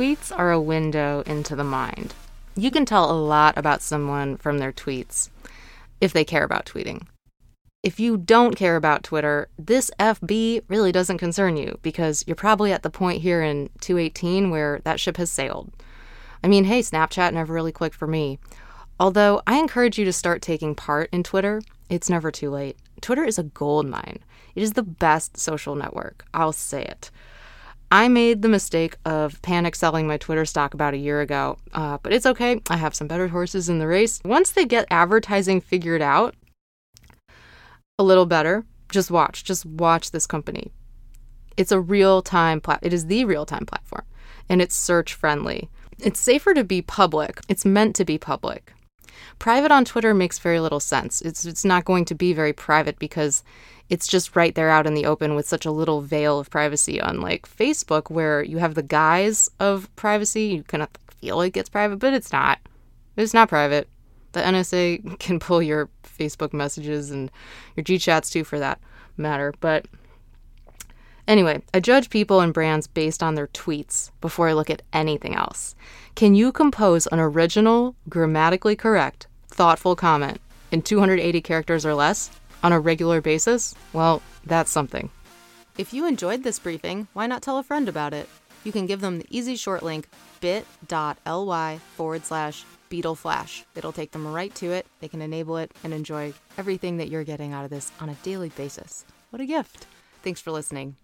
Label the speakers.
Speaker 1: Tweets are a window into the mind. You can tell a lot about someone from their tweets if they care about tweeting. If you don't care about Twitter, this FB really doesn't concern you because you're probably at the point here in 218 where that ship has sailed. I mean, hey, Snapchat never really clicked for me. Although I encourage you to start taking part in Twitter, it's never too late. Twitter is a gold mine. It is the best social network. I'll say it. I made the mistake of panic selling my Twitter stock about a year ago, uh, but it's okay. I have some better horses in the race. Once they get advertising figured out a little better, just watch. Just watch this company. It's a real time plat. It is the real time platform, and it's search friendly. It's safer to be public. It's meant to be public. Private on Twitter makes very little sense. It's it's not going to be very private because it's just right there out in the open with such a little veil of privacy unlike Facebook where you have the guise of privacy. You kind of feel like it's private, but it's not. It's not private. The NSA can pull your Facebook messages and your G chats too for that matter, but Anyway, I judge people and brands based on their tweets before I look at anything else. Can you compose an original, grammatically correct, thoughtful comment in 280 characters or less on a regular basis? Well, that's something. If you enjoyed this briefing, why not tell a friend about it? You can give them the easy short link bit.ly forward slash beetleflash. It'll take them right to it. They can enable it and enjoy everything that you're getting out of this on a daily basis. What a gift. Thanks for listening.